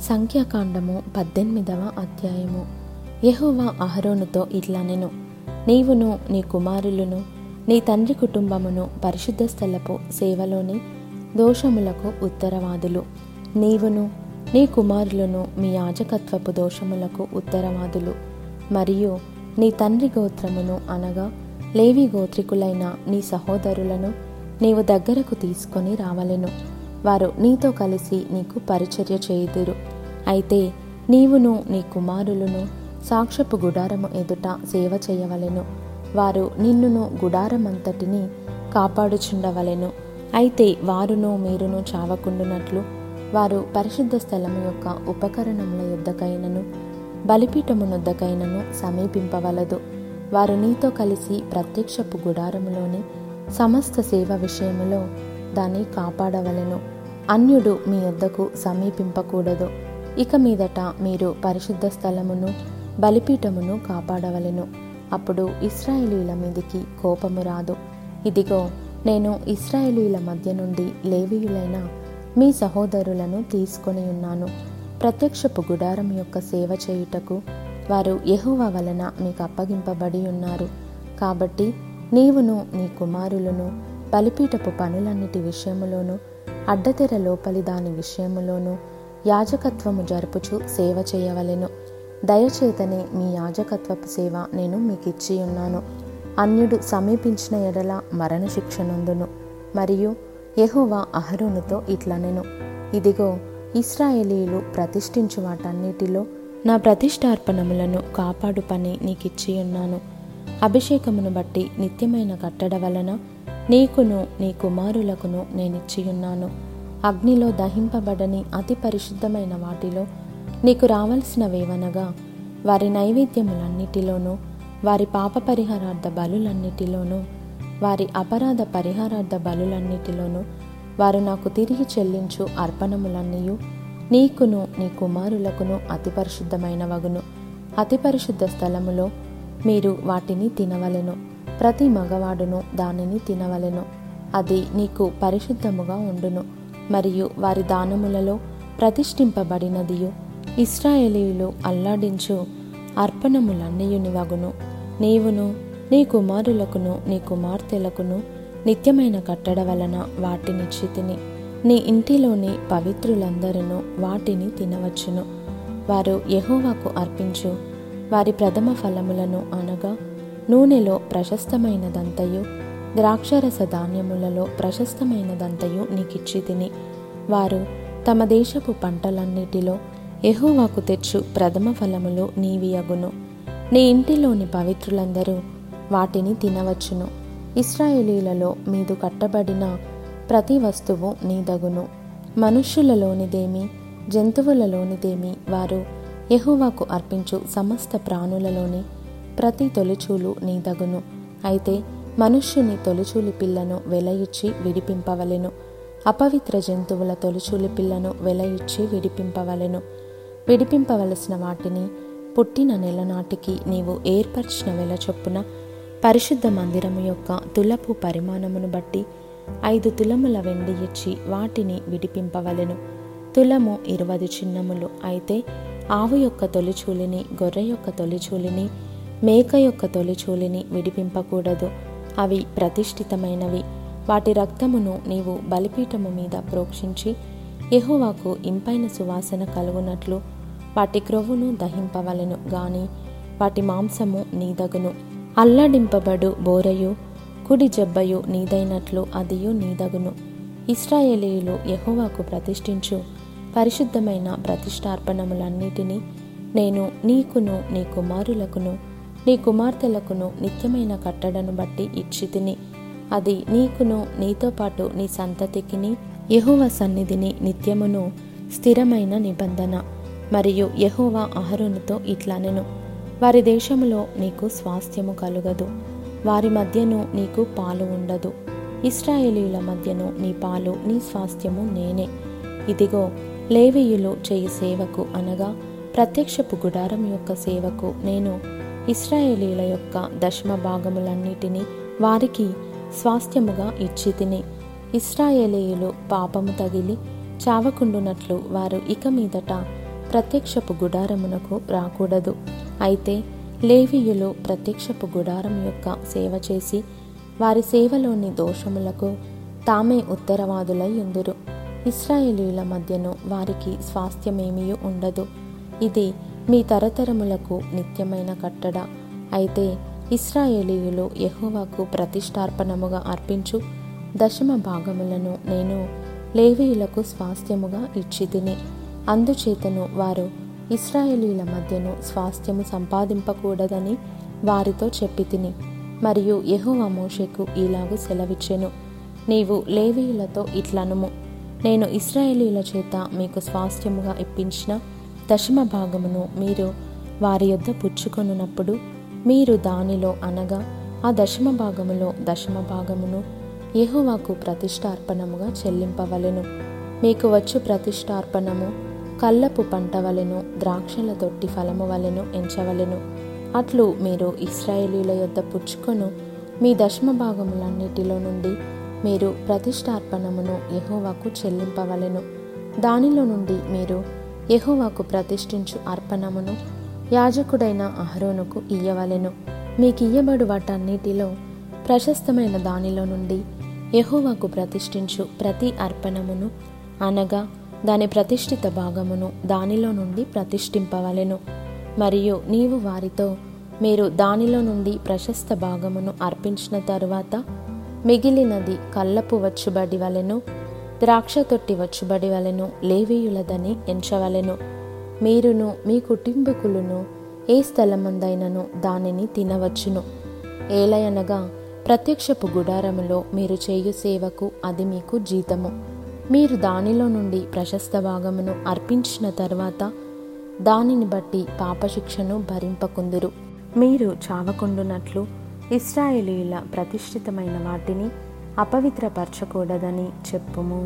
సంఖ్యాకాండము పద్దెనిమిదవ అధ్యాయము. యహోవా అహరోనుతో ఇట్లా నేను నీవును నీ కుమారులను నీ తండ్రి కుటుంబమును పరిశుద్ధ స్థలపు సేవలోని దోషములకు ఉత్తరవాదులు. నీవును నీ కుమారులను మీ యాజకత్వపు దోషములకు ఉత్తరవాదులు. మరియు నీ తండ్రి గోత్రమును అనగా లేవి గోత్రికులైన నీ సహోదరులను నీవు దగ్గరకు తీసుకొని రావలెను. వారు నీతో కలిసి నీకు పరిచర్య చేయుదురు. అయితే నీవును నీ కుమారులను సాక్ష్యపు గుడారము ఎదుట సేవ చేయవలెను. వారు నిన్నును గుడారమంతటిని కాపాడుచుండవలెను. అయితే వారును మీరును చావకుండునట్లు వారు పరిశుద్ధ స్థలము యొక్క ఉపకరణముల యుద్ధకైనను బలిపీఠమునొద్దకైనను సమీపింపవలదు. వారు నీతో కలిసి ప్రత్యక్షపు గుడారములోని సమస్త సేవ విషయములో దాన్ని కాపాడవలెను. అన్యుడు మీ యొద్దకు సమీపింపకూడదు. ఇక మీదట మీరు పరిశుద్ధ స్థలమును బలిపీఠమును కాపాడవలెను. అప్పుడు ఇస్రాయేలీల మీదికి కోపము రాదు. ఇదిగో నేను ఇస్రాయేలీల మధ్య నుండి లేవీయులైన మీ సహోదరులను తీసుకొని ఉన్నాను. ప్రత్యక్షపు గుడారం యొక్క సేవ చేయుటకు వారు యెహోవా వలన మీకు అప్పగింపబడి ఉన్నారు. కాబట్టి నీవును నీ కుమారులను బలిపీఠపు పనులన్నిటి విషయములోనూ అడ్డతెర లోపలి దాని విషయములోనూ యాజకత్వము జరుపుచు సేవ చేయవలెను. దయచేతనే మీ యాజకత్వపు సేవ నేను మీకు ఇచ్చి ఉన్నాను అన్యుడు సమీపించిన ఎడల మరణ శిక్ష నందును మరియు యెహోవా అహరోనుతో ఇట్లనెను. ఇదిగో ఇస్రాయేలీలు ప్రతిష్ఠించు వాటన్నిటిలో నా ప్రతిష్టార్పణములను కాపాడు పని నీకిచ్చి ఉన్నాను అభిషేకమును బట్టి నిత్యమైన కట్టడ వలన నీకును నీ కుమారులకును నేనిచ్చియున్నాను. అగ్నిలో దహింపబడని అతి పరిశుద్ధమైన వాటిలో నీకు రావలసినవేవనగా వారి నైవేద్యములన్నిటిలోనూ వారి పాప పరిహారార్థ బలులన్నిటిలోనూ వారి అపరాధ పరిహారార్థ బలులన్నిటిలోనూ వారు నాకు తిరిగి చెల్లించు అర్పణములన్నీయు. నీకును నీ కుమారులకును అతి పరిశుద్ధమైన వగును. అతి పరిశుద్ధ స్థలములో మీరు వాటిని తినవలెను. ప్రతి మగవాడును దానిని తినవలెను. అది నీకు పరిశుద్ధముగా ఉండును. మరియు వారి దానములలో ప్రతిష్ఠింపబడినదియు. ఇస్రాయేలీయులు అల్లాడించు అర్పణములన్నీయునివగును. నీవును నీ కుమారులకును నీ కుమార్తెలకును నిత్యమైన కట్టడ వలన వాటిని చితిని. నీ ఇంటిలోని పవిత్రులందరూ వాటిని తినవచ్చును. వారు యహోవాకు అర్పించు. వారి ప్రథమ ఫలములను అనగా నూనెలో ప్రశస్తమైనదంతయు ద్రాక్షరస ధాన్యములలో ప్రశస్తమైనదంతయు నీకిచ్చి తిని. వారు తమ దేశపు పంటలన్నిటిలో ఎహోవాకు తెచ్చు ప్రథమ ఫలములు నీవియగును. నీ ఇంటిలోని పవిత్రులందరూ వాటిని తినవచ్చును. ఇస్రాయేలీలలో మీదు కట్టబడిన ప్రతి వస్తువు నీదగును. మనుష్యులలోనిదేమి జంతువులలోనిదేమి వారు ఎహువాకు అర్పించు సమస్త ప్రాణులలోని ప్రతి తొలిచూలు నీదగును. అయితే మనుష్యుని తొలిచూలి పిల్లను వెలయిచ్చి విడిపింపవలెను. అపవిత్ర జంతువుల తొలిచూలి పిల్లను వెలయిచ్చి విడిపింపవలెను. విడిపింపవలసిన వాటిని పుట్టిన నెల నాటికి నీవు ఏర్పరిచిన వెల చొప్పున పరిశుద్ధ మందిరము యొక్క తులపు పరిమాణమును బట్టి ఐదు తులముల వెండి ఇచ్చి వాటిని విడిపింపవలెను. తులము ఇరవై చిన్నములు. అయితే ఆవు యొక్క తొలిచూలిని గొర్రె యొక్క తొలిచూలిని మేక యొక్క తొలిచూలిని విడిపింపకూడదు. అవి ప్రతిష్ఠితమైనవి. వాటి రక్తమును నీవు బలిపీఠము మీద ప్రోక్షించి ఎహోవాకు ఇంపైన సువాసన కలుగునట్లు వాటి క్రొవ్వును దహింపవలెను గాని వాటి మాంసము నీదగును. అల్లడింపబడు బోరయు కుడి జబ్బయు నీదైనట్లు అదియు నీదగును. ఇస్రాయేలీయులు ఎహోవాకు ప్రతిష్ఠించు పరిశుద్ధమైన ప్రతిష్టార్పణములన్నిటినీ నేను నీకును నీ కుమారులకును నీ కుమార్తెలకును నిత్యమైన కట్టడను బట్టి ఇచ్చితిని అది నీకును నీతో పాటు నీ సంతతికిని యెహోవ సన్నిధిని నిత్యమును స్థిరమైన నిబంధన. మరియు యెహోవా అహరునితో ఇట్లనెను. వారి దేశములో నీకు స్వాస్థ్యము కలుగదు. వారి మధ్యను నీకు పాలు ఉండదు. ఇస్రాయేలీల మధ్యను నీ పాలు నీ స్వాస్థ్యము నేనే. ఇదిగో లేవీయులు చేయి సేవకు అనగా ప్రత్యక్షపు గుడారం యొక్క సేవకు నేను ఇస్రాయేలీల యొక్క దశమ భాగములన్నిటినీ వారికి స్వాస్థ్యముగా ఇచ్చి తిని. ఇస్రాయేలీయులు పాపము తగిలి చావకుండునట్లు వారు ఇక మీదట ప్రత్యక్షపు గుడారమునకు రాకూడదు. అయితే లేవీయులు ప్రత్యక్షపు గుడారం యొక్క సేవ చేసి వారి సేవలోని దోషములకు తామే ఉత్తరవాదులై ఉందురు. ఇస్రాయేలీల మధ్యను వారికి స్వాస్థ్యమేమీ ఉండదు. ఇది మీ తరతరములకు నిత్యమైన కట్టడ. అయితే ఇస్రాయేలీయులు యహోవాకు ప్రతిష్టార్పణముగా అర్పించు. దశమ భాగములను నేను లేవీయులకు స్వాస్థ్యముగా ఇచ్చి తిని అందుచేతను వారు ఇస్రాయేలీల మధ్యను స్వాస్థ్యము సంపాదింపకూడదని వారితో చెప్పి తిని మరియు యహోవా మోషేకు ఇలాగు సెలవిచ్చెను. నీవు లేవీయులతో ఇట్లనుము. నేను ఇస్రాయేలీల చేత మీకు స్వాస్థ్యముగా ఇప్పించిన దశమ భాగమును మీరు వారి యొద్ద పుచ్చుకొనున్నప్పుడు మీరు దానిలో అనగా ఆ దశమ భాగములో దశమ భాగమును యెహోవాకు ప్రతిష్టార్పణముగా చెల్లింపవలెను. మీకు వచ్చు ప్రతిష్టార్పణము కల్లపు పంట వలెను ద్రాక్షల తొట్టి ఫలము వలెను ఎంచవలెను. అట్లు మీరు ఇస్రాయేలీల యొద్ద పుచ్చుకొను మీ దశమ భాగములన్నిటిలో నుండి మీరు ప్రతిష్టార్పణమును యహోవాకు చెల్లింపవలెను. దానిలో నుండి మీరు యహోవాకు ప్రతిష్ఠించు అర్పణమును యాజకుడైన అహరోనుకు ఇయ్యవలెను. మీకు ఇయ్యబడు వాటన్నిటిలో ప్రశస్తమైన దానిలో నుండి యహోవాకు ప్రతిష్ఠించు ప్రతి అర్పణమును అనగా దాని ప్రతిష్ఠిత భాగమును దానిలో నుండి ప్రతిష్ఠింపవలెను. మరియు నీవు వారితో మీరు దానిలో నుండి ప్రశస్త భాగమును అర్పించిన తరువాత మిగిలినది కళ్ళపు వచ్చుబడి వలెను ద్రాక్ష తొట్టి వచ్చుబడి వలెను లేవీయులదని ఎంచవలెను. మీరును మీ కుటుంబకులను ఏ స్థలమందైనను దానిని తినవచ్చును. ఏలయనగా ప్రత్యక్షపు గుడారములో మీరు చేయు సేవకు అది మీకు జీతము. మీరు దానిలో నుండి ప్రశస్త భాగమును అర్పించిన తర్వాత దానిని బట్టి పాపశిక్షను భరింపకుందురు. మీరు చావకుండునట్లు ఇస్రాయేలీల ప్రతిష్ఠితమైన వాటిని అపవిత్రపరచకూడదని చెప్పుము.